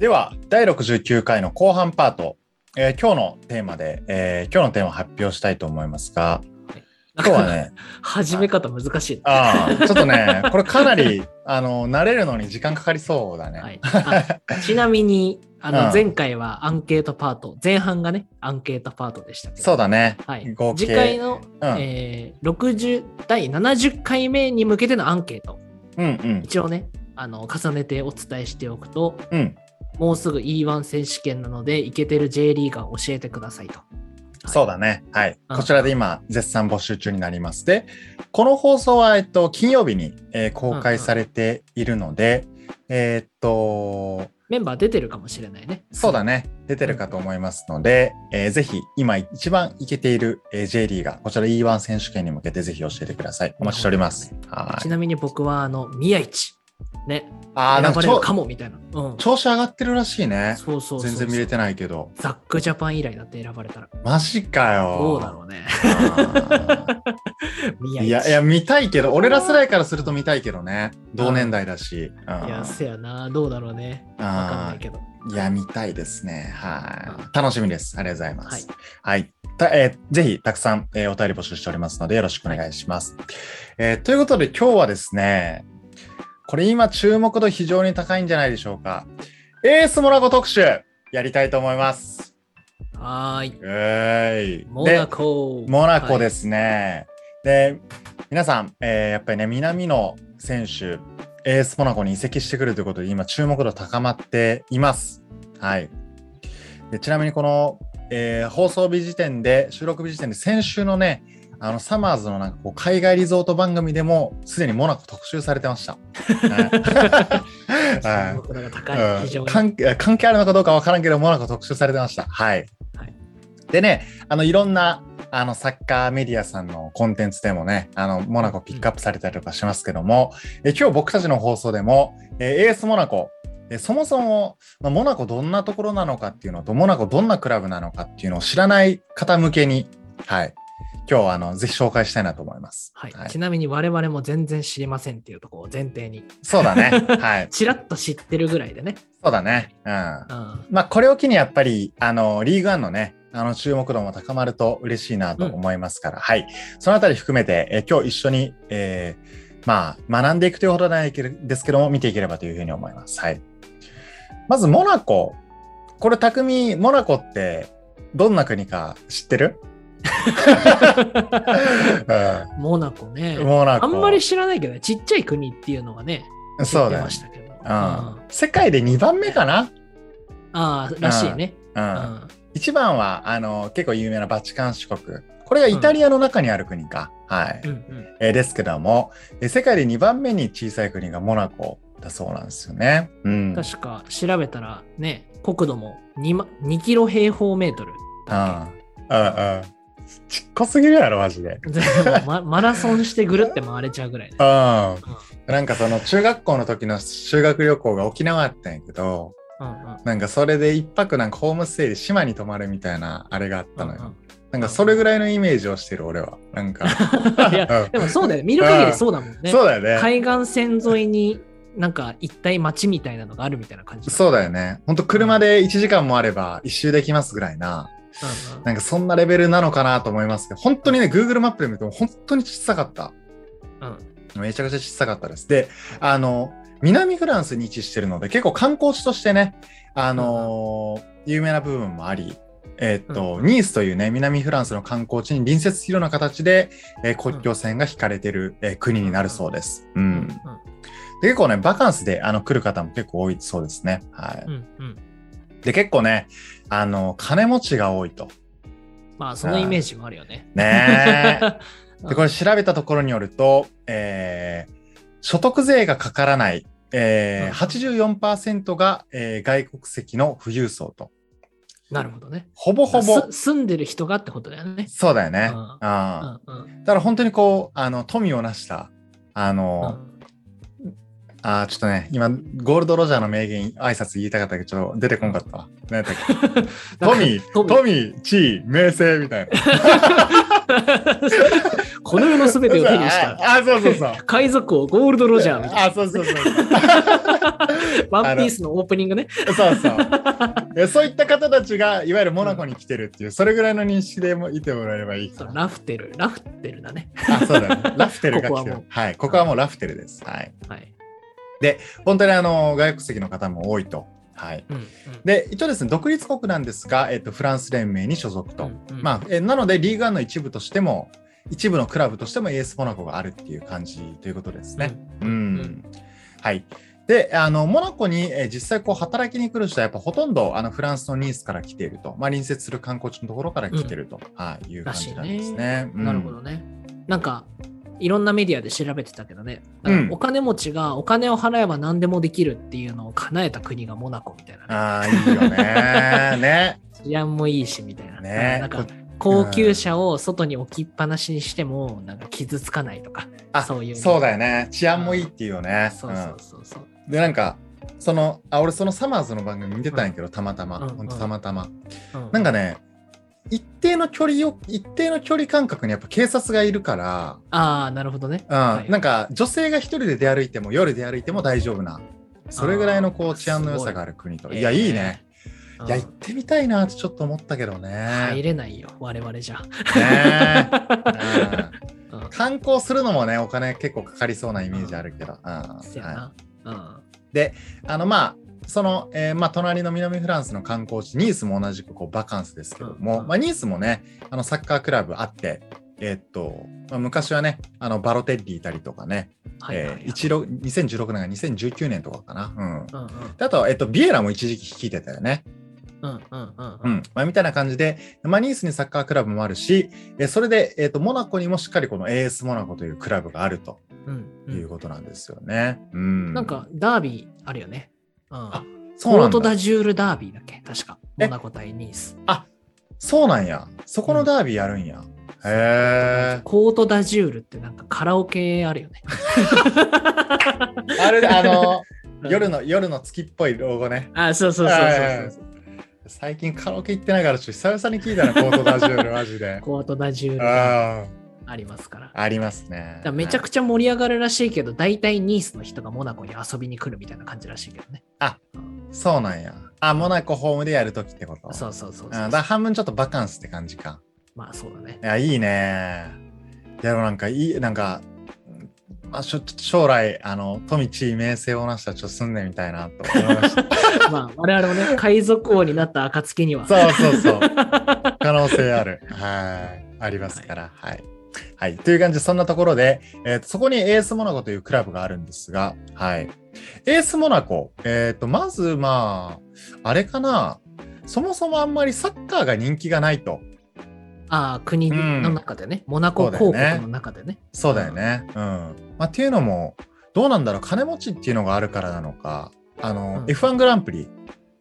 では、第69回の後半パート、えー今日のテーマで、えー今日のテーマを発表したいと思いますが、今日はね、始め方難しい。ああ、ちょっとね、これかなり、あの、慣れるのに時間かかりそうだね。はい、あちなみに、あうんの、前回はアンケートパート、前半がね、アンケートパートでしたけど。そうだね。はい次回の、うんえー60第70回目に向けてのアンケート、うんうん。一応ね、あの重ねてお伝えしておくと、うん。もうすぐ E1 選手権なので、イケてる J リーガー教えてくださいと。そうだね。はい。うんこちらで今、絶賛募集中になります。で、この放送は、えっと、金曜日に、えー公開されているので、えーっと、メンバー出てるかもしれないね。そうだね。出てるかと思いますので、えーぜひ、今一番イケている、えー J リーガー、こちら E1 選手権に向けてぜひ教えてください。お待ちしております。はい。ちなみに僕は、あの、宮市。ね、あー、なんかちょ選ばれるかもみたいな。うん。調子上がってるらしいね。そうそう全然見れてないけど。ザックジャパン以来だって選ばれたら。マジかよ。どうだろうね。いや、いや、見たいけど、俺ら世代からすると見たいけどね。同年代だし。うんいや、せやな。どうだろうね。わかんないけど。いや、見たいですね。はい。楽しみです。ありがとうございまはいす。はい。たえーぜひ、たくさん、えーお便り募集しておりますので、よろしくお願いします。えーということで、今日はですね、これ今注目度非常に高いんじゃないでしょうか。エースモナコ特集、やりたいと思います。はーい。えーい。モナコ。モナコですすね。で、皆さん、えーやっぱりね、南野選手、エースモナコに移籍してくるということで、今、注目度高まっています。はい。でちなみに、この、えー放送日時点で、収録日時点で、先週のね、あのサマーズのなんかこう海外リゾート番組でもすでにモナコ特集されてました。関係あるのかどうかわからんけど、モナコ特集されてました。はい。はいでね、あの、いろんな、あの、サッカーメディアさんのコンテンツでもね、あの、モナコピックアップされたりとかしますけども、え今日僕たちの放送でも、えーエースモナコ、えそもそも、まあモナコどんなところなのかっていうのと、モナコどんなクラブなのかっていうのを知らない方向けに、はい。今日は、あの、ぜひ紹介したいなと思います。はい。ちなみに我々も全然知りませんっていうところを前提に。そうだね。はい。ちらっと知ってるぐらいでね。そうだね。うん。うん。まあ、これを機にやっぱり、あの、リーグワンのね、あの、注目度も高まると嬉しいなと思いますから、はい。そのあたり含めて、えー今日一緒に、えーまあ、学んでいくというほどないですけども、見ていければというふうに思います。はい。まず、モナコ。これ、匠、モナコって、どんな国か知ってる？モナコねうん。モナコ。あんまり知らないけど、ちっちゃい国っていうのがね、そうだよましたけど。うんあ世界で2番目かな？あー、らしいね。う。うんん。一番は、あの、結構有名なバチカン市国。これがイタリアの中にある国か。はい。うんうん。えーですけども、えー世界で2番目に小さい国がモナコだそうなんですよね。うん。確か調べたらね、国土も 2, ま2キロ平方メートルだっうん。うんうん。ちっこすぎるやろ、マジで。マ マラソンしてぐるって回れちゃうぐらいね。うん。なんかその中学校の時の修学旅行が沖縄だったんやけど、うんうんなんかそれで一泊なんかホームステイで島に泊まるみたいなあれがあったのよ。うんなんかそれぐらいのイメージをしてる俺は。なんか。いや、でもそうだよ。見る限りそうだもんね。そうだよね。海岸線沿いになんか一体町みたいなのがあるみたいな感じ。そうだよね。ほんと車で1時間もあれば一周できますぐらいな。うんうんなんかそんなレベルなのかなと思いますけど、本当にね、Google マップで見ても本当に小さかった。うんめちゃくちゃ小さかったです。で、あの、南フランスに位置してるので、結構観光地としてね、あのー有名な部分もあり、えーっと、うんニースというね、南フランスの観光地に隣接するような形で、えー国境線が引かれてる、えー国になるそうです。うん。うんで結構ね、バカンスであの来る方も結構多いそうですね。はい。うんうんで、結構ね、あの、金持ちが多いと。まあそのイメージもあるよね。ねえ。う んで、これ調べたところによると、えー所得税がかからない、えー84%が、えー外国籍の富裕層と。なるほどね。ほぼほぼす、住んでる人がってことだよね。そうだよね。うんだから本当にこう、あの、富を成した、あうの、んあーちょっとね、今、ゴールド・ロジャーの名言、挨拶言いたかったけど、ちょっと出てこんかったわ。何やったっけ？富、富富、地位、名声みたいな。この世の全てを手にした。あ、あそうそうそう。海賊王ゴールド・ロジャーみたいな。あ、そうそうそう。ワンピースのオープニングね。そうそう。そういった方たちが、いわゆるモナコに来てるっていう、それぐらいの認識でもいてもらえればいい。ラフテル、ラフテルだね。あ、そうだね。ラフテルが来てるここはもう。はい。ここはもうラフテルです。はい。はい。本当にあの、外国籍の方も多いと。はい。うんうんで、一応ですね、独立国なんですが、えっと、フランス連盟に所属と。うんうんまあ、えなので、リーグワンの一部としても、一部のクラブとしてもエースモナコがあるっていう感じということですね。うん。うんはい。で、あの、モナコに、えー実際こう働きに来る人はやっぱほとんどあのフランスのニースから来ていると。まあ、隣接する観光地のところから来ていると、はい、いう感じなんですね。うんなるほどね。なんか、いろんなメディアで調べてたけどね、うんお金持ちがお金を払えば何でもできるっていうのを叶えた国がモナコみたいなね。ああ、いいよね。ね。治安もいいしみたいな。ねなんかこ高級車を外に置きっぱなしにしてもなんか傷つかないとか。あそういうそうだよね。治安もいいっていうよね。そうそうそうそう。うんで、なんか、その、あ、俺そのサマーズの番組見てたんやけど、たまたま。うんほんとたまたま。うんなんかね、一定の距離を、一定の距離感覚にやっぱ警察がいるから、ああ、なるほどね。うんはいなんか女性が一人で出歩いても夜出歩いても大丈夫な、それぐらいのこう治安の良さがある国と。いいや、いいね。うんいや、行ってみたいなってちょっと思ったけど入ね。れないよ、我々じゃ。ね うんうん観光するのもね、お金結構かかりそうなイメージあるけど。うん。うん。いあの、まあ、その、えーまあ、隣の南フランスの観光地、ニースも同じくこうバカンスですけども、うんまあ、ニースもね、あのサッカークラブあって、えーっと、まあ、昔はね、あのバロテッリいたりとかね、はいはいはいえー一六2016年が2019年とかかな。うん。うんうんであと、えっと、ビエラも一時期率いてたよね。うんうんうんううんん。まあ、みたいな感じで、まあ、ニースにサッカークラブもあるし、えーそれで、えっと、モナコにもしっかりこの AS モナコというクラブがあるとうんういうんことなんですよね。うん。なんか、ダービーあるよね。うん。あそうなんだコートダ。ジュールダービーだっけ？確か。え？モナコ対ニース。そうなんや。そこのダービーやるんや。へえ。コートダジュールってなんかカラオケあるよね。あれ、あの、夜の、夜の月っぽいロゴね。あ、そうそうそうそうそう。最近カラオケ行ってないから、ちょっと久々に聞いたな、コートダジュール、マジで。コートダジュールがあありますから。あ、ありますね。めちゃくちゃ盛り上がるらしいけど、大体ニースの人がモナコに遊びに来るみたいな感じらしいけどね。そうなんや。あ、モナコホームでやるときってこと？そうそうそうあそうだ半分ちょっとバカンスって感じか。まあそうだねい。や、いいね。いや、でもなんかいい、なんか、まあ、しょ将来、あの、富地名声をなしたらちょっと住んでみたいなと思いました。まあ我々もね、海賊王になった暁には。そうそうそう。可能性ある。はい。ありますから。はい。はい。という感じで、そんなところで、えーとそこにエースモナコというクラブがあるんですが、はい。エースモナコ、えっ、と、まず、まあ、あれかな。そもそもあんまりサッカーが人気がないと。ああ、国の中でね、モナコ公国の中でね。そうだよね。うん。まあ、っていうのも、どうなんだろう、金持ちっていうのがあるからなのか、あの、うん F1 グランプリ、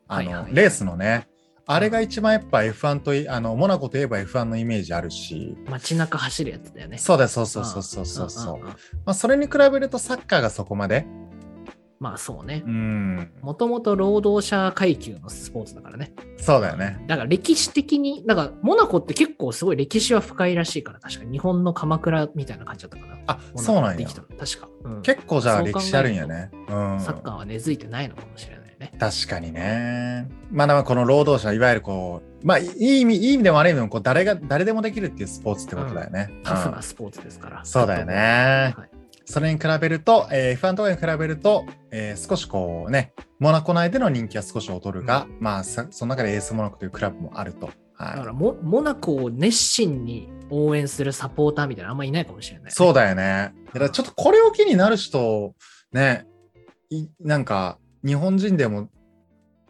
あの、はいはいレースのね、あれが一番やっぱ F1 とい、あの、モナコといえば F1 のイメージあるし、街中走るやつだよね。そうだよ、そうそうそうそうそうまあ、それに比べるとサッカーがそこまで、まあそうねう。ん、もともと労働者階級のスポーツだからね。そうだよね。だから歴史的に、だからモナコって結構すごい歴史は深いらしいから、確か日本の鎌倉みたいな感じだったかな。あ、そうなんやでき。たの確か。うん結構じゃあ歴史あるんやね。うん。サッカーは根付いてないのかもしれないね。確かにね。まあ、この労働者、いわゆるこう、まあ、いい意味、いい意味でも悪い意味でも、こう、誰が、誰でもできるっていうスポーツってことだよね。タフうなんスポーツですから。そうだよねはいそれに比べると、えー F1 とかに比べると、えー少しこうね、モナコ内での人気は少し劣るが、まあ、さその中でエースモナコというクラブもあると。はだからモモナコを熱心に応援するサポーターみたいなのあんまいないかもしれない、い。そうだよね。だからちょっとこれを機になる人、ね、いなんか、日本人でも、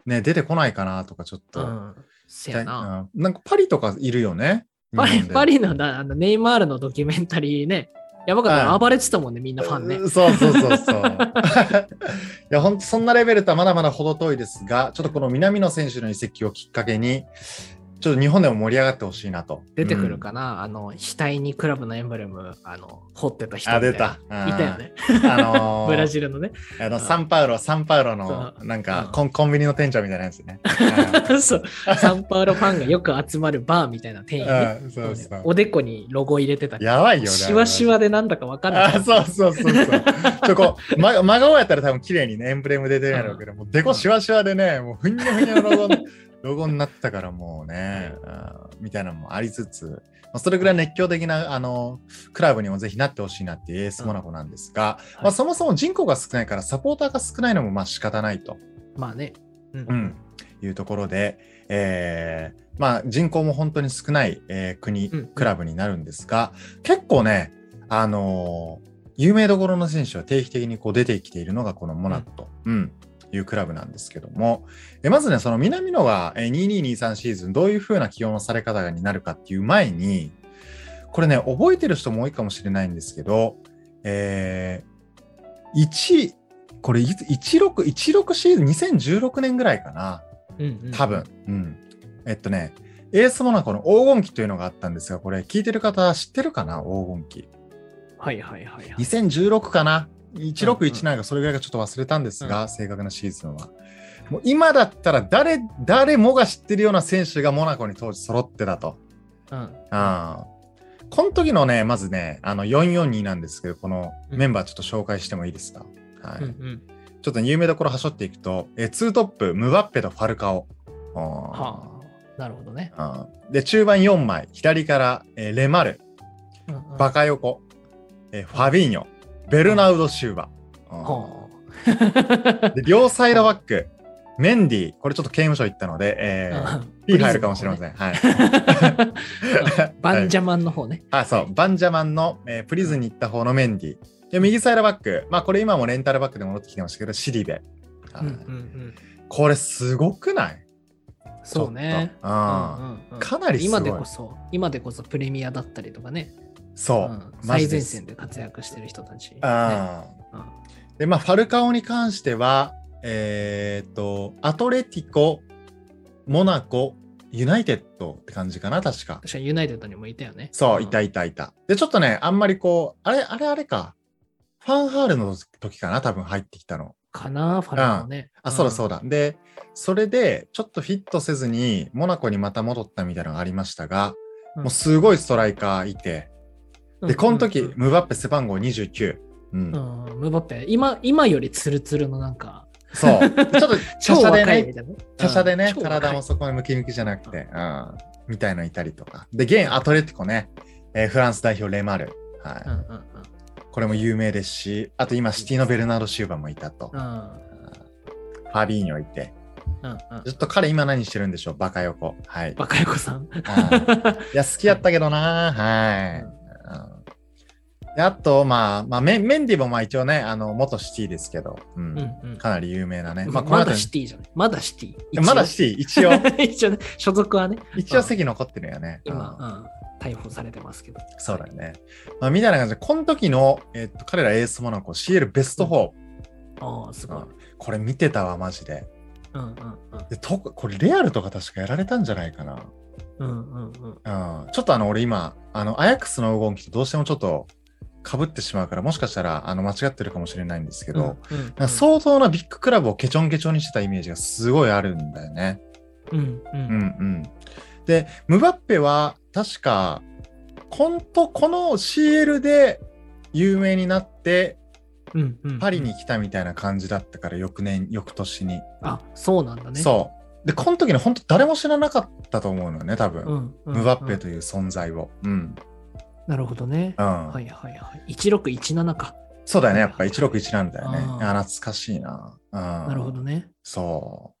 ね、出てこないかなとか、ちょっと。うん。せやな。うんなんかパリとかいるよね。パリパリのだあのネイマールのドキュメンタリーね、やばかった暴れてたもんね、みんなファンね。うんそうそうそうそう。いや、ほんとそんなレベルとはまだまだ程遠いですが、ちょっとこの南野選手の移籍をきっかけに、ちょっと日本でも盛り上がってほしいなと。出てくるかな、あの、額にクラブのエンブレム、あの、彫ってた人あ出みたいなた。よね。あのー ブラジルのね。あのサンパウロ、サンパウロのなんかうんコンコンビニの店長みたいなやつね。そ う。サンパウロファンがよく集まるバーみたいな店員ね。うんそうそうおでこにロゴ入れてたりやばいよね。シワシワでなんだかわかんない。あ、そうそうそうそう。ちょこう、ま、真顔やったら多分綺麗にね、エンブレムで出るやろうけど、もうデコシワシワでね、もうふにゃふにゃのロゴ、ロゴになってたからもうね、みたいなのもありつつ、まあ、それぐらい熱狂的な、あの、クラブにもぜひなってほしいなっていうエースモナコなんですが、うんまあそもそも人口が少ないからサポーターが少ないのもまあ仕方ないと。まあね。うん。うん、いうところで、えーまあ、人口も本当に少ない、えー国、うんクラブになるんですが、結構ね、あのー有名どころの選手は定期的にこう出てきているのがこのモナコと、うんいうクラブなんですけども、えまずね、その南野がえー2223シーズンどういう風な起用のされ方になるかっていう前に、これね、覚えてる人も多いかもしれないんですけど、えー、1、これいつ16、16シーズン、2016年ぐらいかな。うんうん多分。うん。えっとね、エースモナコの黄金期というのがあったんですが、これ聞いてる方知ってるかな？黄金期。はいはいはいはい。2016かな？?1617 がそれぐらいがちょっと忘れたんですが、正確なシーズンは。もう今だったら誰、誰もが知ってるような選手がモナコに当時揃ってたと。うん。あこの時のね、まずね、あの442なんですけど、このメンバーちょっと紹介してもいいですか、はいうんうん。ちょっと有名どころはしょっていくと、えツートップ、ムバッペとファルカオ。はあ。なるほどね。で、中盤4枚、左から、えーレマル、うんうんバカヨコ、えーファビーニョ、ベルナウド・シューバ。で両サイドバック、メンディ、これちょっと刑務所行ったので、えー、P 入るかもしれません。はい。バンジャマンの方ね。あ、そう、バンジャマンの、えープリズンに行った方のメンディ。で、右サイドバック、まあこれ今もレンタルバックで戻ってきてましたけど、シリベ。はいうんうんうん。これすごくない？そうね。かなりすごい今でこそ、今でこそプレミアだったりとかね。そう、うん最前線で活躍してる人たち。ねで、まあ、ファルカオに関しては、えーっと、アトレティコ、モナコ、ユナイテッドって感じかな、確か。確かにユナイテッドにもいたよね。そう、んいたいたいた。で、ちょっとね、あんまりこう、あれ、あれあれか。ファンハールの時かな、多分入ってきたの。かな、ファルコね。あ、そうだそうだ。だ。で、それで、ちょっとフィットせずに、モナコにまた戻ったみたいなのがありましたが、うんもうすごいストライカーいて、で、この時、うんムバッペ背番号29。うん。うん、ムバッペ、今、今よりツルツルのなんか、そう。ちょっと、超華奢でね。華奢でね体もそこにムキムキじゃなくて、うん、みたいのいたりとか。で、現アトレティコね、えーフランス代表レマル。はい、うんうんこれも有名ですし、あと今、シティのベルナード・シューバもいたと。うん。うんファビーニョいて。うんうんちょっと彼今何してるんでしょう？バカ横。はい。バカヤコさん？はいいや、好きやったけどなはい。あと、まあ、まあメ、メンディもまあ一応ね、あの、元シティですけど、うんうんうんかなり有名なね。まこの後だシティじゃない。まだシティ。まだシティ、一応、ィ。一応ね、所属はね、一応席残ってるよね。今、うんうん、逮捕されてますけど。そうだよね。まあ、みたいな感じで、この時の、えっと、彼らエースモナコ CL ベスト4、ああ、すごい。これ見てたわ、マジで。うんうんうん。でとこれ、レアルとか確かやられたんじゃないかな。うんうんうん。うん、ちょっとあの、俺今、あの、アヤックスの黄金期とどうしてもちょっと被ってしまうから、もしかしたら、あの、間違ってるかもしれないんですけど、うんうん相当なビッグクラブをケチョンケチョンにしてたイメージがすごいあるんだよね。うんううんんうん。で、ムバッペは確か、こんとこの CL で有名になって、うんうん。パリに来たみたいな感じだったから、翌年、翌年に。あ、そうなんだね。そう。で、この時に本当誰も知らなかったと思うのよね、多分。うんうん。ムバッペうんという存在を。うん。なるほどね。うん。はいはいはい。1617か。そうだよね、やっぱ16なんだよね。あーあ懐かしいな。うん。なるほどね。そう。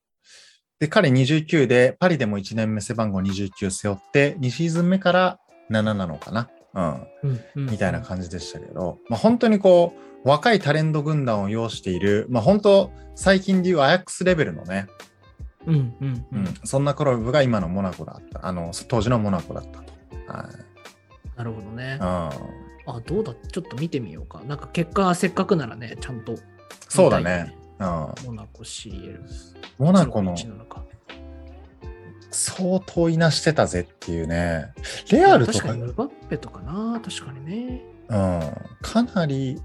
で、彼29で、パリでも1年目背番号29背負って、2シーズン目から7なのかな。うん。うんうん。みたいな感じでしたけど、まあ、本当にこう、若いタレント軍団を擁している、まあ、本当、最近でいうアヤックスレベルのね、うんうんううんん。そんなクラブが今のモナコだった。あの、当時のモナコだったと。はい。なるほどね。うん。あ、どうだ？ちょっと見てみようか。なんか結果、せっかくならね、ちゃんと。そうだね。うん。モナコ CL。モナコの、1617か相当いなしてたぜっていうね。レアルとか、確かにムバッペとかな、確かにね。うん、かなり、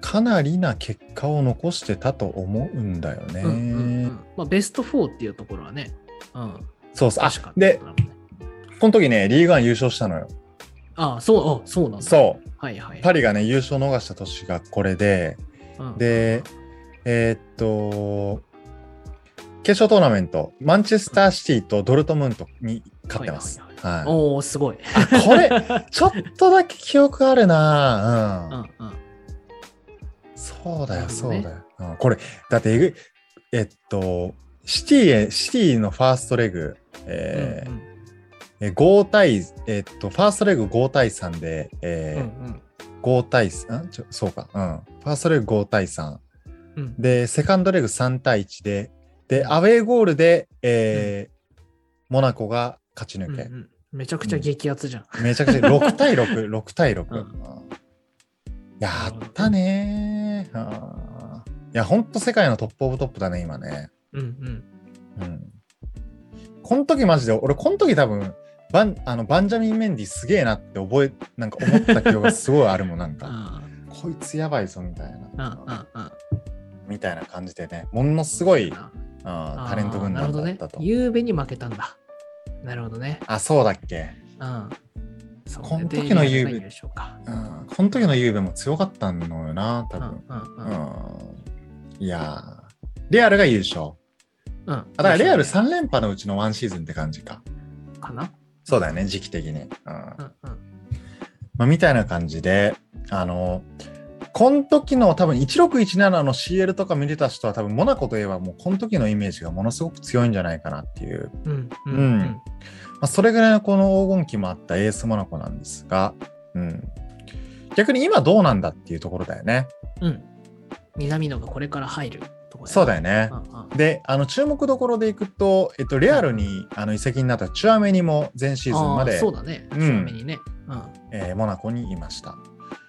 かなりな結果を残してたと思うんだよね。うんうんうんまあ、ベスト4っていうところはね。うん。そうそう。あ確か、で、この時ね、リーグワン優勝したのよ。ああ、そう、あそうなんだ。そう。はいはい。パリがね、優勝逃した年がこれで、うん、で、えーっと、決勝トーナメント、マンチェスターシティとドルトムントに勝ってます。はいはいおおすごい。あこれ、ちょっとだけ記憶あるなうん。うんうん。そうだよ、そうだよ。うん、これ、だってえぐい、えっと、シティへ、シティのファーストレグ、えーうんえ5対、えっと、ファーストレグ5対3で、うんえーうん5対3、ん？ちょそうか、うん。ファーストレグ5対3。うん。で、セカンドレグ3対1で、で、アウェーゴールで、えーモナコが勝ち抜け。うんうん。めちゃくちゃ激アツじゃん。めちゃくちゃ 6対6、6対6。うん。うん。やったねー。うんいや、ほんと世界のトップオブトップだね、今ね。うんうん。うん。この時マジで、俺、この時多分、バンあのバンジャミン・メンディすげえなって覚え、なんか思った記憶がすごいあるもん、なんか。あこいつやばいぞ、みたいあ、な。みたいな感じでね、ものすごい、あ。あタレント軍なるほどね団だったと。。ゆうべに負けたんだ。なるほどね。あ、そうだっけ。うん。この時のゆうべ。うん。この時のゆうべも強かったのよな、多うん分。うん。いやーレアルが優勝。うん。あだからレアル3連覇のうちの1シーズンって感じか。かなそうだよね、時期的に。うん。うんうん。まあ、みたいな感じで、あの、この時の多分1617の CL とか見てた人は多分モナコといえばもうこの時のイメージがものすごく強いんじゃないかなっていう、うんうんうんまあ、それぐらいのこの黄金期もあったエースモナコなんですが、うん。逆に今どうなんだっていうところだよね。うん。うん。南野がこれから入るとこそうだよね。うんうんで、あの注目どころでいくと、えっと、レアルにあの移籍になったチュアメニも前シーズンまあでーそうだね。うんちなみにね。うん。えーモナコにいました。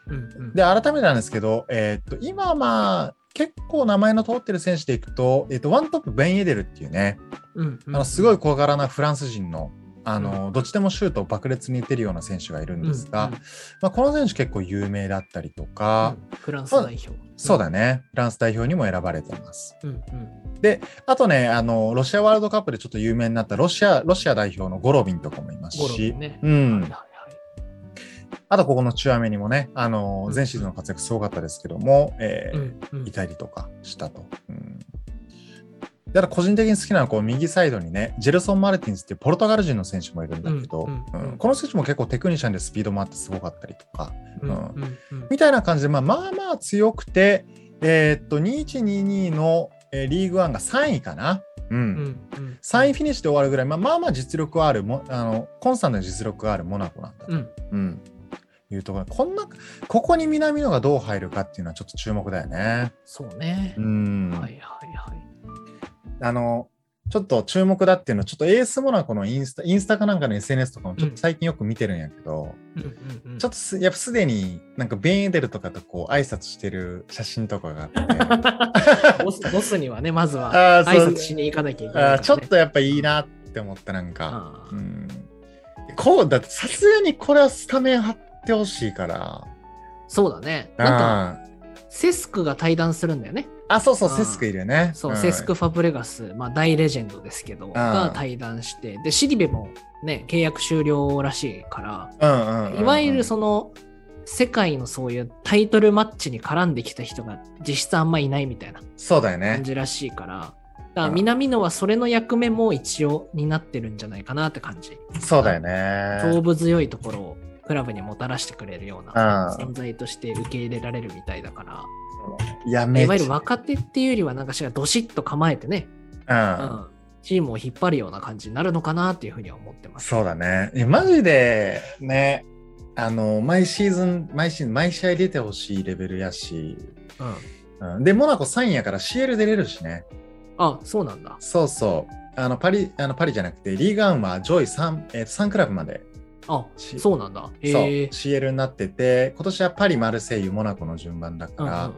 うんうん。で、改めてなんですけど、えーっと、今まあ、結構名前の通ってる選手でいくと、えーっと、ワントップ、ベン・エデルっていうね、うんうんあのすごい小柄なフランス人の、あの、どっちでもシュートを爆裂に打てるような選手がいるんですが、うんうんまあ、この選手結構有名だったりとか、うんフランス代表。そうだね、フランス代表にも選ばれてます。うんうん。あとね、あの、ロシアワールドカップでちょっと有名になったロシア、ロシア代表のゴロビンとかもいますし、ンね。うんはいあとここのチュアメにもね、あのう、ん前シーズンの活躍すごかったですけども、えーうんうんいたりとかしたと。うんだから個人的に好きなのはこう右サイドにね、ジェルソン・マルティンスっていうポルトガル人の選手もいるんだけど、この選手も結構テクニシャンでスピードもあってすごかったりとか、みたいな感じで、まあ、まあまあ強くて、えーっと、2122の、えーリーグワンが3位かな。うん。うんうん3位フィニッシュで終わるぐらい、まあ、まあまあ実力はあるも、あの、コンスタントな実力があるモナコなんだと。うんうん。いうところこんな、ここに南野がどう入るかっていうのはちょっと注目だよね。そうねう。ん。はいはいはい。あの、ちょっと注目だっていうのは、ちょっとエースモナコのインスタ、インスタかなんかの SNS とかもちょっと最近よく見てるんやけど、ちょっとすやっぱすでになんかベンエデルとかとこう挨拶してる写真とかがあって、ボスボスにはね、まずは挨拶しに行かなきゃいけないね。あーちょっとやっぱいいなって思ったなんか、うん。こう、だってさすがにこれはスタメン張ってほしいから。そうだね。なんか、あセスクが対談するんだよね。あ、そうそう、セスクいるよね。そう、んセスク・ファブレガス、まあ大レジェンドですけど、が対談して、で、シリベもね、契約終了らしいから、いわゆるその、世界のそういうタイトルマッチに絡んできた人が実質あんまいないみたいなそうだよね感。じらしいから、だから南野はそれの役目も一応担ってるんじゃないかなって感じ。そうだよ勝ね。負強いところをクラブにもたらしてくれるよううんな存在として受け入れられるみたいだから、いや、めっちいわゆる若手っていうよりはなんかしらどしっと構えてね、ゃ、うんチームを引っ張るような感じになるのかなっていうふうには思ってます。そうだね。いやマジで、ね、あの、毎シーズン、毎シーズン、毎試合出てほしいレベルやし、うん、うん、で、モナコ3位やから CL 出れるしね。あ、そうなんだ。そうそう。あの、パリ、あのパリじゃなくて、リーガンは上位3、えーと3クラブまで、あ、しそうなんだ。へそう、え。CL になってて、今年はパリ、マルセイユ、モナコの順番だうんうんから、うん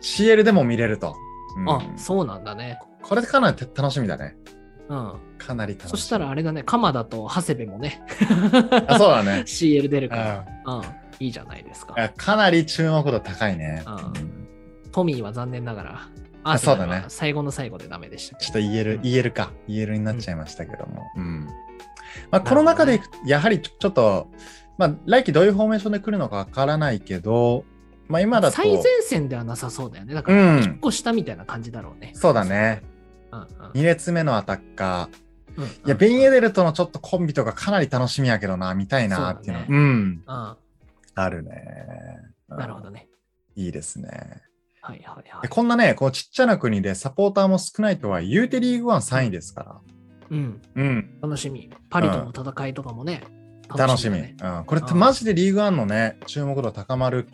CL でも見れると。うんあ、そうなんだね。これかなり楽しみだね。うん。かなり楽しみ。そしたらあれだね、鎌田と長谷部もね、あ、そうだね。CL 出るかうんら、うん、いいじゃないですか。あかなり注目度高いね。うんうんトミーは残念ながら、あそうだね最後の最後でダメでしたけちょっと言える、うん言えるか、言えるになっちゃいましたけども。うん。まあ、この中でやはりちょっと、まあ、来季どういうフォーメーションで来るのかわからないけど、まあ、今だと、最前線ではなさそうだよね。だかうんら、一個下みたいな感じだろうね。そうだね。うんうん2列目のアタッカー。うんうん。いや、ベン・エデルとのちょっとコンビとかかなり楽しみやけどな、見たいなっていうの。そううだん。うんあるね。うんなるほどね。いいですね。はいはいはでい。こんなね、こうちっちゃな国でサポーターも少ないとは言うてリーグワン3位ですから。うん。うん。楽しみ。パリとの戦いとかもね。楽しみ。だねうん、これってうんマジでリーグワンのね、注目度高まる、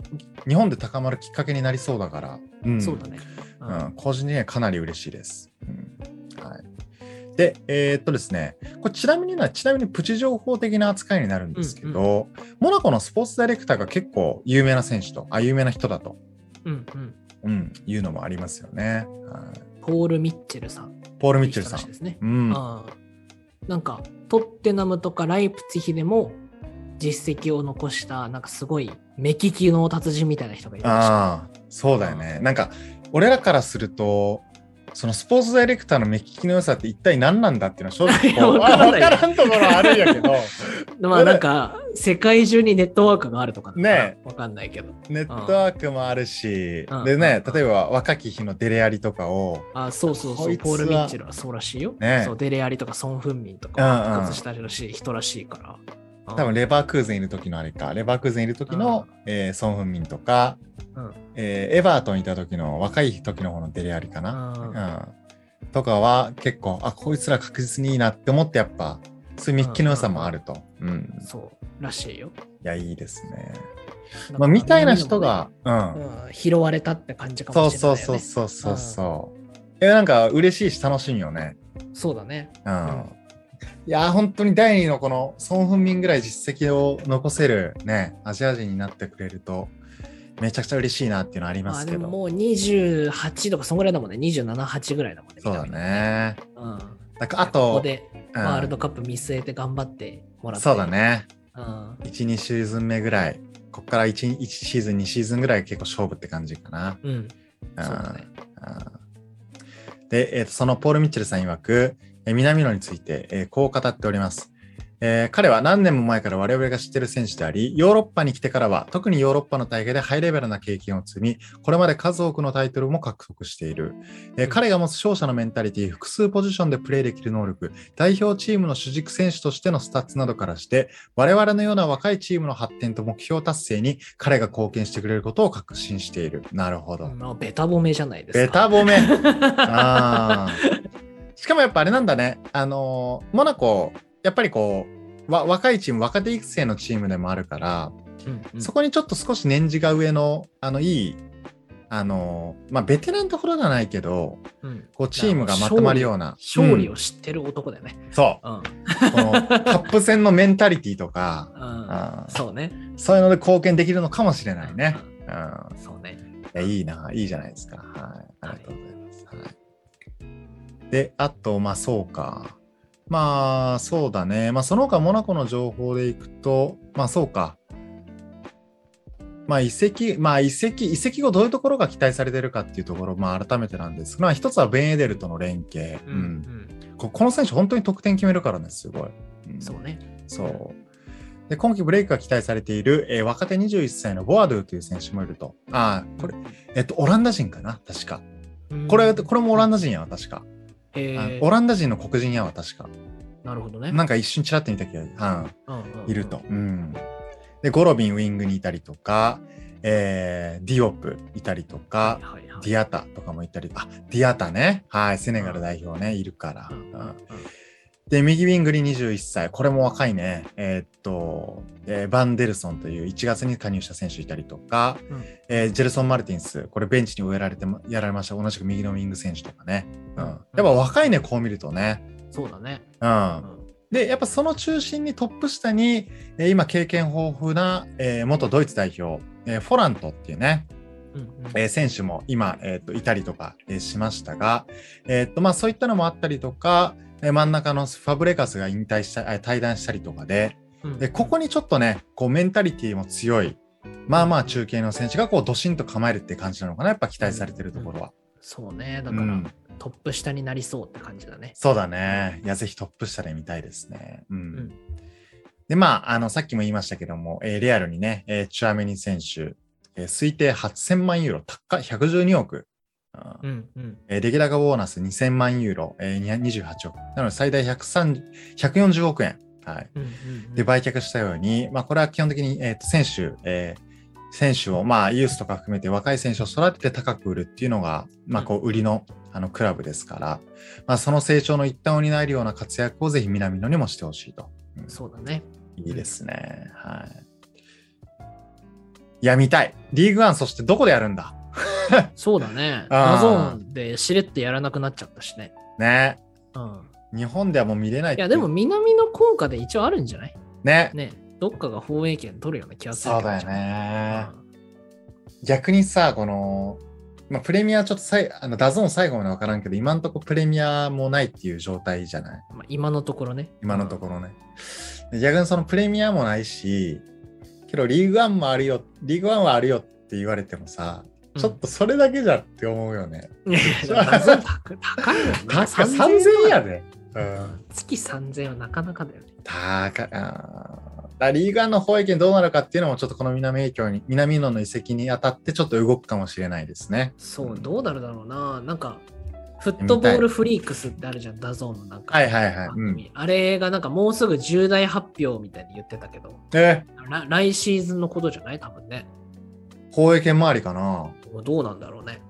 日本で高まるきっかけになりそうだから。うん。そうだね。ううんん、個人的にはかなり嬉しいです。うんはい、で、えーっとですね、これちなみにな、ちなみにプチ情報的な扱いになるんですけど、モナコのスポーツダイレクターが結構有名な選手と、あ、有名な人だと、うんうん。うん、いうのもありますよね。はい、ポール・ミッチェルさん。ポール・ミッチェルさん。ですね。うん、なんか、トッテナムとかライプツィヒでも実績を残した、なんかすごい目利きの達人みたいな人がいるらしいああ、そうだよね。なんか、俺らからすると、そのスポーツダイレクターの目利きの良さって一体何なんだっていうのは正直いやこうわからんところはあるんやけど、まあなんか、世界中にネットワークがあるとかねわかんないけど。ネットワークもあるし、うん。でね、うん。例えば若き日のデレアリとかを、あそうそうそう、ポール・ミッチェルはそうらしいよ。ねそう、デレアリとかソン・フンミンとうんかうん復活したらしい人らしいから。多分レバークーゼンいる時のあれか、レバークーゼンいる時の、えーソン・フンミンとか、うん。えーエバートンいた時の若い時の方のデレアリかな。うん。うん、とかは結構、あ、こいつら確実にいいなって思ってやっぱ、そういうミッキーの良さもあると。うん。そうらしいよ。いや、いいですね。まあ、みたいな人が、うん。うん拾われたって感じかそうもしれないよね。そうそうそうそうそう。え、なんか嬉しいし楽しみよね。そうだね。うん。うんいやー、本当に第2のこのソン・フンミンぐらい実績を残せるね、アジア人になってくれると、めちゃくちゃ嬉しいなっていうのはありますけど。まあでももう28とかそんぐらいだもんね。27、8ぐらいだもんね。そうだみんなん。だからあ、こことでうんワールドカップ見据えて頑張ってもらって。そうだ。ね。うん。1、2シーズン目ぐらい、こっから 1, 1シーズン、2シーズンぐらい結構勝負って感じかな。で、えーとそのポール・ミッチェルさん曰く、えー南野について、えーこう語っております。えー彼は何年も前から我々が知っている選手であり、ヨーロッパに来てからは、特にヨーロッパの大会でハイレベルな経験を積み、これまで数多くのタイトルも獲得している。えーうん彼が持つ勝者のメンタリティ、複数ポジションでプレーできる能力、代表チームの主軸選手としてのスタッツなどからして、我々のような若いチームの発展と目標達成に彼が貢献してくれることを確信している。なるほど。まあ、ベタ褒めじゃないですか。ベタ褒め。あーしかもやっぱあれなんだね。あのーモナコ、やっぱりこう、わ若いチーム、若手育成のチームでもあるから、うんうんそこにちょっと少し年次が上の、あの、いい、あのーまあ、ベテランところではないけど、うんこう、チームがまとまるような。勝利をうん知ってる男だよね。そう。うん。このカップ戦のメンタリティとか、そうね。そういうので貢献できるのかもしれないね。うん。そうね。いや、いいな、いいじゃないですか。はい。ありがとうございます。はい。で、あと、まあ、そうか。まあ、そうだね。まあ、その他、モナコの情報でいくと、まあ、そうか。まあ、移籍、まあ、移籍、移籍後どういうところが期待されてるかっていうところ、まあ、改めてなんですが、まあ、一つはベン・エデルとの連携。ううんん。ここの選手、本当に得点決めるからね、すごい。うんそうね。そう。で、今季ブレイクが期待されている、えー若手21歳のボアドゥという選手もいると。ああ、これ、えっと、オランダ人かな確か。うんこれ、これもオランダ人やわ、確か。オランダ人の黒人やわ、確か。なるほどね。なんか一瞬ちらっと見た気が、いると。。うん。で、ゴロビンウィングにいたりとか、えーディオプいたりとか、はいはいはいディアタとかもいたり、あ、ディアタね。はい、セネガル代表ね、いるから。うんで、右ウィングに21歳。これも若いね。えーっと、えーバンデルソンという1月に加入した選手いたりとか、うんえージェルソン・マルティンス。これベンチに植えられても、やられました。同じく右のウィング選手とかね。うん。やっぱ若いね、こう見るとね。そうだね。う。うんんで、やっぱその中心にトップ下に、えー今経験豊富な、えー元ドイツ代表、えーフォラントっていうね、うんうんえー選手も今、えー、といたりとか、えーしましたが、えーとまあ、そういったのもあったりとか、えーで真ん中のファブレガスが引退した、あ退団したりとかで、うんで、ここにちょっとね、こうメンタリティも強い、まあまあ中継の選手がこうドシンと構えるって感じなのかな、やっぱ期待されてるところは。そうね。だから、うんトップ下になりそうって感じだね。そうだね。いや、ぜひトップ下で見たいですね。うん。んで、まあ、あの、さっきも言いましたけども、えーレアルにね、えーチュアメニ選手、えー推定8000万ユーロ、高い112億。うんうんうん。えーレギュラーボーナス2000万ユーロ、えー、28億。なので最大130 140億円。はい。うんうんうんで、売却したように、まあ、これは基本的に、えーと選手、えー選手を、まあ、ユースとか含めて若い選手を育てて高く売るっていうのが、まあ、こう、売りの、あの、クラブですから、まあ、その成長の一端を担えるような活躍をぜひ南野にもしてほしいと。うんそうだね。いいですね。はい。いや、見たい。リーグワン、そしてどこでやるんだ？そうだね。あーダゾーンでしれっとやらなくなっちゃったしね。ね。うん。日本ではもう見れないいや、でも南野効果で一応あるんじゃない？ね。ね。どっかが放映権取るような気がするそうだよね。逆にさ、この、まあ、プレミアちょっとさいあのダゾーン最後まで分からんけど、今のところプレミアもないっていう状態じゃない？うんまあ、今のところね。今のところね。で逆にそのプレミアもないし、けどリーグワンもあるよ、リーグワンはあるよって言われてもさ、うんちょっとそれだけじゃって思うよね。いや高 高いよね。高い3000円やで。うん。月3000円はなかなかだよね。高い。あリーグワンの放映権どうなるかっていうのもちょっとこの南影響に、南野の移籍にあたってちょっと動くかもしれないですね。そう、どうなるだろうな。なんか、フットボールフリークスってあるじゃん、ダゾーンのなんか。はいはいはい。うん。あれがなんかもうすぐ重大発表みたいに言ってたけど、え？ら来シーズンのことじゃない？多分ね。放映権周りかなどうなんだろうね。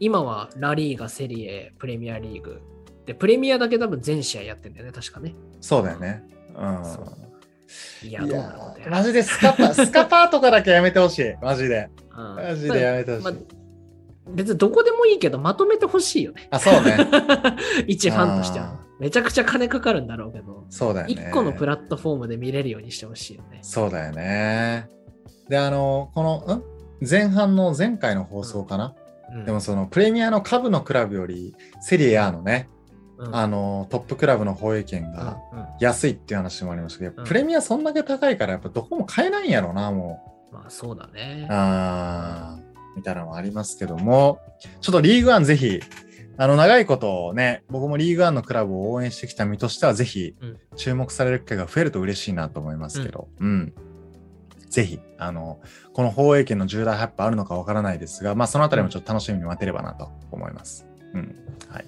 今はラリーガ、セリエ、プレミアリーグ。で、プレミアだけ多分全試合やってんだよね、確かね。そうだよね。うん。いや、いどうなることやマジでスカパ、スカパーとかだけやめてほしい。マジで。うんマジでやめてほしい。まあ別にどこでもいいけど、まとめてほしいよね。あ、そうね。一ファンとしてはあ。めちゃくちゃ金かかるんだろうけど、そうだよね。一個のプラットフォームで見れるようにしてほしいよね。そうだよね。で、あの、この、ん？前半の前回の放送かな、うん。でもそのプレミアの下部のクラブよりセリエ A のね、うん。あのトップクラブの放映権が安いっていう話もありました。けど、うんプレミアそんだけ高いからやっぱどこも買えないんやろなもまあそうだね。う。あーみたいなのもありますけども。ちょっとリーグワンぜひあの長いことね僕もリーグワンのクラブを応援してきた身としてはぜひうん。注目される機会が増えると嬉しいなと思いますけど、うんぜひあのこの放映権の重大発表あるのかわからないですが、まあ、そのあたりもちょっと楽しみに待てればなと思います。うんはい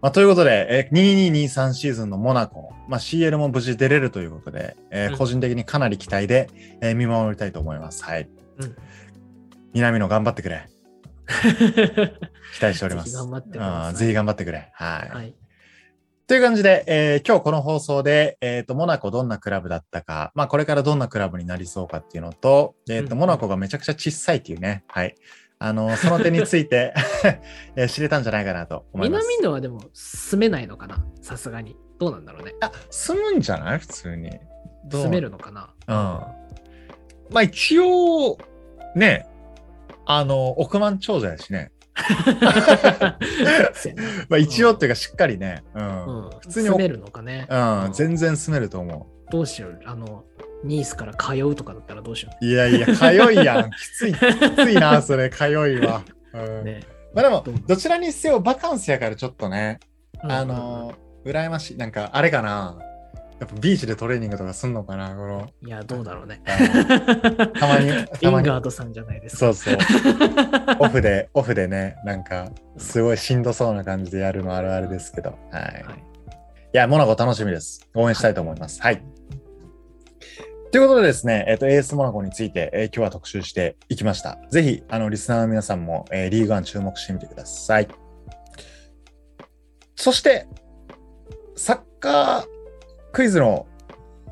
まあ、ということで、えー2223シーズンのモナコ、まあ、CL も無事出れるということで、えーうん個人的にかなり期待で、えー見守りたいと思います。はい。うん南野頑張ってくれ。期待しております。ぜひ頑張ってくれ。はい。はい。という感じで、えー今日この放送で、えっ、と、モナコどんなクラブだったか、まあ、これからどんなクラブになりそうかっていうのと、えっ、と、うんモナコがめちゃくちゃ小さいっていうね、はい。あの、その点について、えー知れたんじゃないかなと思います。南野はでも住めないのかなさすがに。どうなんだろうね。あ、住むんじゃない？普通に。住めるのかな？うん。まあ、一応、ね、あの、億万長者やしね。まあ、一応っていうか、しっかりね、うん。うん普通に住めるのかね。うん、うん全然住めると思う。どうしよう。あの、ニースから通うとかだったらどうしよいやいや、通いやん。きつい、きついな、それ、通いは。うんう。ね。まあでもどちらにせよバカンスやからちょっとね、うんあのー、羨ましい。なんか、あれかな。やっぱビーチでトレーニングとかすんのかな、この。いや、どうだろうね。たまに、リ たまに。ンガードさんじゃないですか。そうそう。オフで、オフでね、なんか、すごいしんどそうな感じでやるのあるあるですけど。はい。はいいや、モナコ楽しみです。応援したいと思います。はい。ということでですね、えっ、と、AS モナコについて、えー今日は特集していきました。ぜひ、あの、リスナーの皆さんも、えーリーグワン注目してみてください。そして、サッカークイズの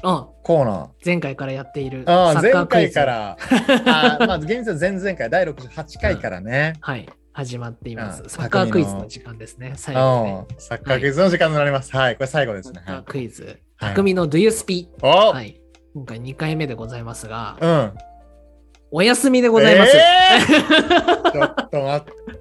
あコーナー。前回からやっているああ、前回から、あーまあ、現在前々回、第68回からね、はい、始まっていますう。んサッカークイズの時間ですね。最後ね。うん、サッカークイズの時間になります。はい、これ最後ですね。サッカーはい、クイズ。はい匠の Do You Speak? お、はい。今回2回目でございますが、うん。お休みでございます。えー ちょっと待って。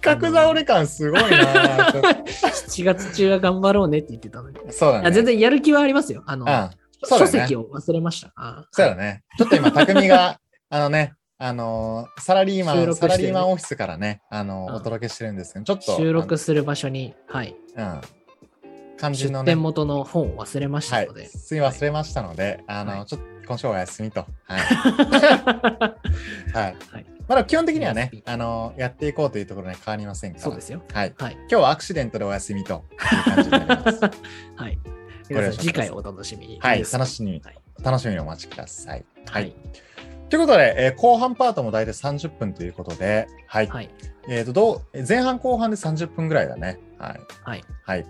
企画倒れ感すごいな。ちょっ7月中は頑張ろうねって言ってたのに。とそうだね。あ全然やる気はありますよ。あの、うん。そうだ書ね籍を忘れました。あそうだね。ちょっと今、匠が、あのね、あのーサラリーマン、収録してるサラリーマンオフィスからね、あのーうんお届けしてるんですけど、ちょっと、収録する場所に、はい、うん。肝心出のね、店元の本を忘れましはいたので。、すい忘れましたので、あの、はいちょっと今週はお休みと。はい。はい。はいまだ基本的にはねあの、やっていこうというところには変わりませんから。そうですよ。はい。はい。今日はアクシデントでお休みという感じになります。はい。皆さん次回お楽しみに。はい楽しみにはい。楽しみにお待ちください。ははいい。。ということで、えー後半パートも大体30分ということで、はい。はい。えっ、と、どう、前半後半で30分ぐらいだね。はい。はい。はい。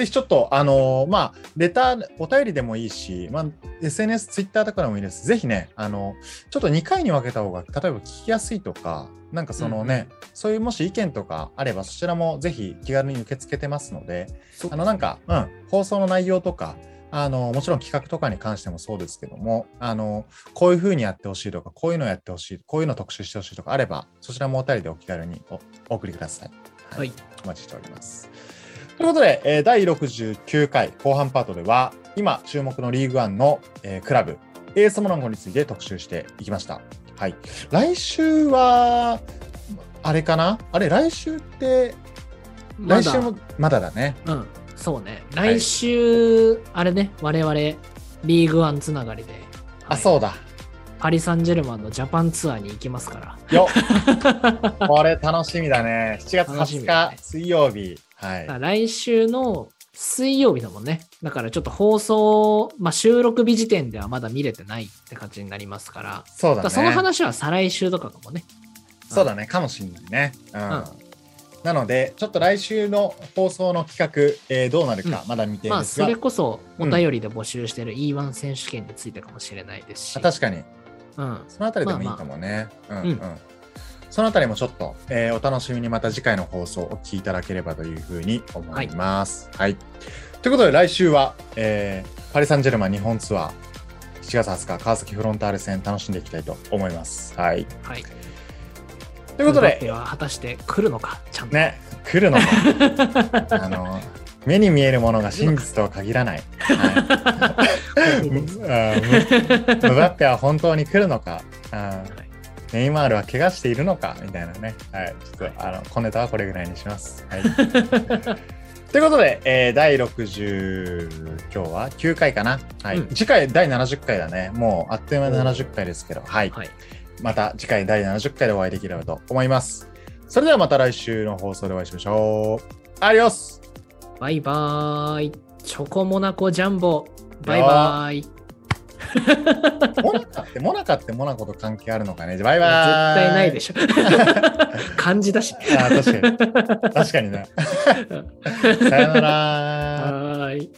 ぜひちょっと、あのーまあ、レター、お便りでもいいし、まあ、SNS、ツイッターとかでもいいです。ぜひね、あの、ちょっと2回に分けた方が、例えば聞きやすいとか、なんかそのね、そういうもし意見とかあれば、そちらもぜひ気軽に受け付けてますので、あの、なんか、うん、放送の内容とか、あの、もちろん企画とかに関してもそうですけども、あの、こういう風にやってほしいとか、こういうのやってほしい、こういうの特集してほしいとかあれば、そちらもお便りでお気軽におお送りください。はい。お待ちしております。ということで、えー第69回後半パートでは、今注目のリーグワンの、えークラブ、エースモナコについて特集していきました。はい。来週は、あれかな？あれ、来週って、来週もまだだね。うん。そうね。い来週、あれね、我々、リーグワンつながりで、あ、はいそうだ。パリ・サンジェルマンのジャパンツアーに行きますから。よっ これ楽しみだね。7月20楽しみだね日水曜日。はい。来週の水曜日だもんね。だからちょっと放送、まあ、収録日時点ではまだ見れてないって感じになりますから、そうだね。だその話は再来週とかかもね。そうだね、かもしんないね。うん。んなので、ちょっと来週の放送の企画、えーどうなるか、うんまだ未定まあ、ですが、それこそお便りで募集してる E1 選手権についてかもしれないですし。あ確かに、うん。そのあたりでもいいかもね。うんうんうんそのあたりもちょっと、えーお楽しみにまた次回の放送をお聞きいただければというふうに思います。はい。ということで来週は、えーパリ・サンジェルマン日本ツアー7月20日川崎フロンターレ戦楽しんでいきたいと思います。はい。はい。ということで、は果たして来るのか、ちゃんと。ね、来るのか。あの、目に見えるものが真実とは限らない。はい。ムムムバッペは本当に来るのか。あーネイマールは怪我しているのかみたいなね。はい。ちょっと、あの、小ネタはこれぐらいにします。はい。ということで、えー第60、今日は9回かな。はい。うん次回第70回だね。もうあっという間で70回ですけど、はい。はい。また次回第70回でお会いできればと思います。それではまた来週の放送でお会いしましょう。アディオスバイバーイ。チョコモナコジャンボ。バイバーイ。モナカって、モナカってモナコと関係あるのかね？バイ絶バーイ。対ないでしょ。漢字だし。あー確かに。確かにね。さよなら。はーい。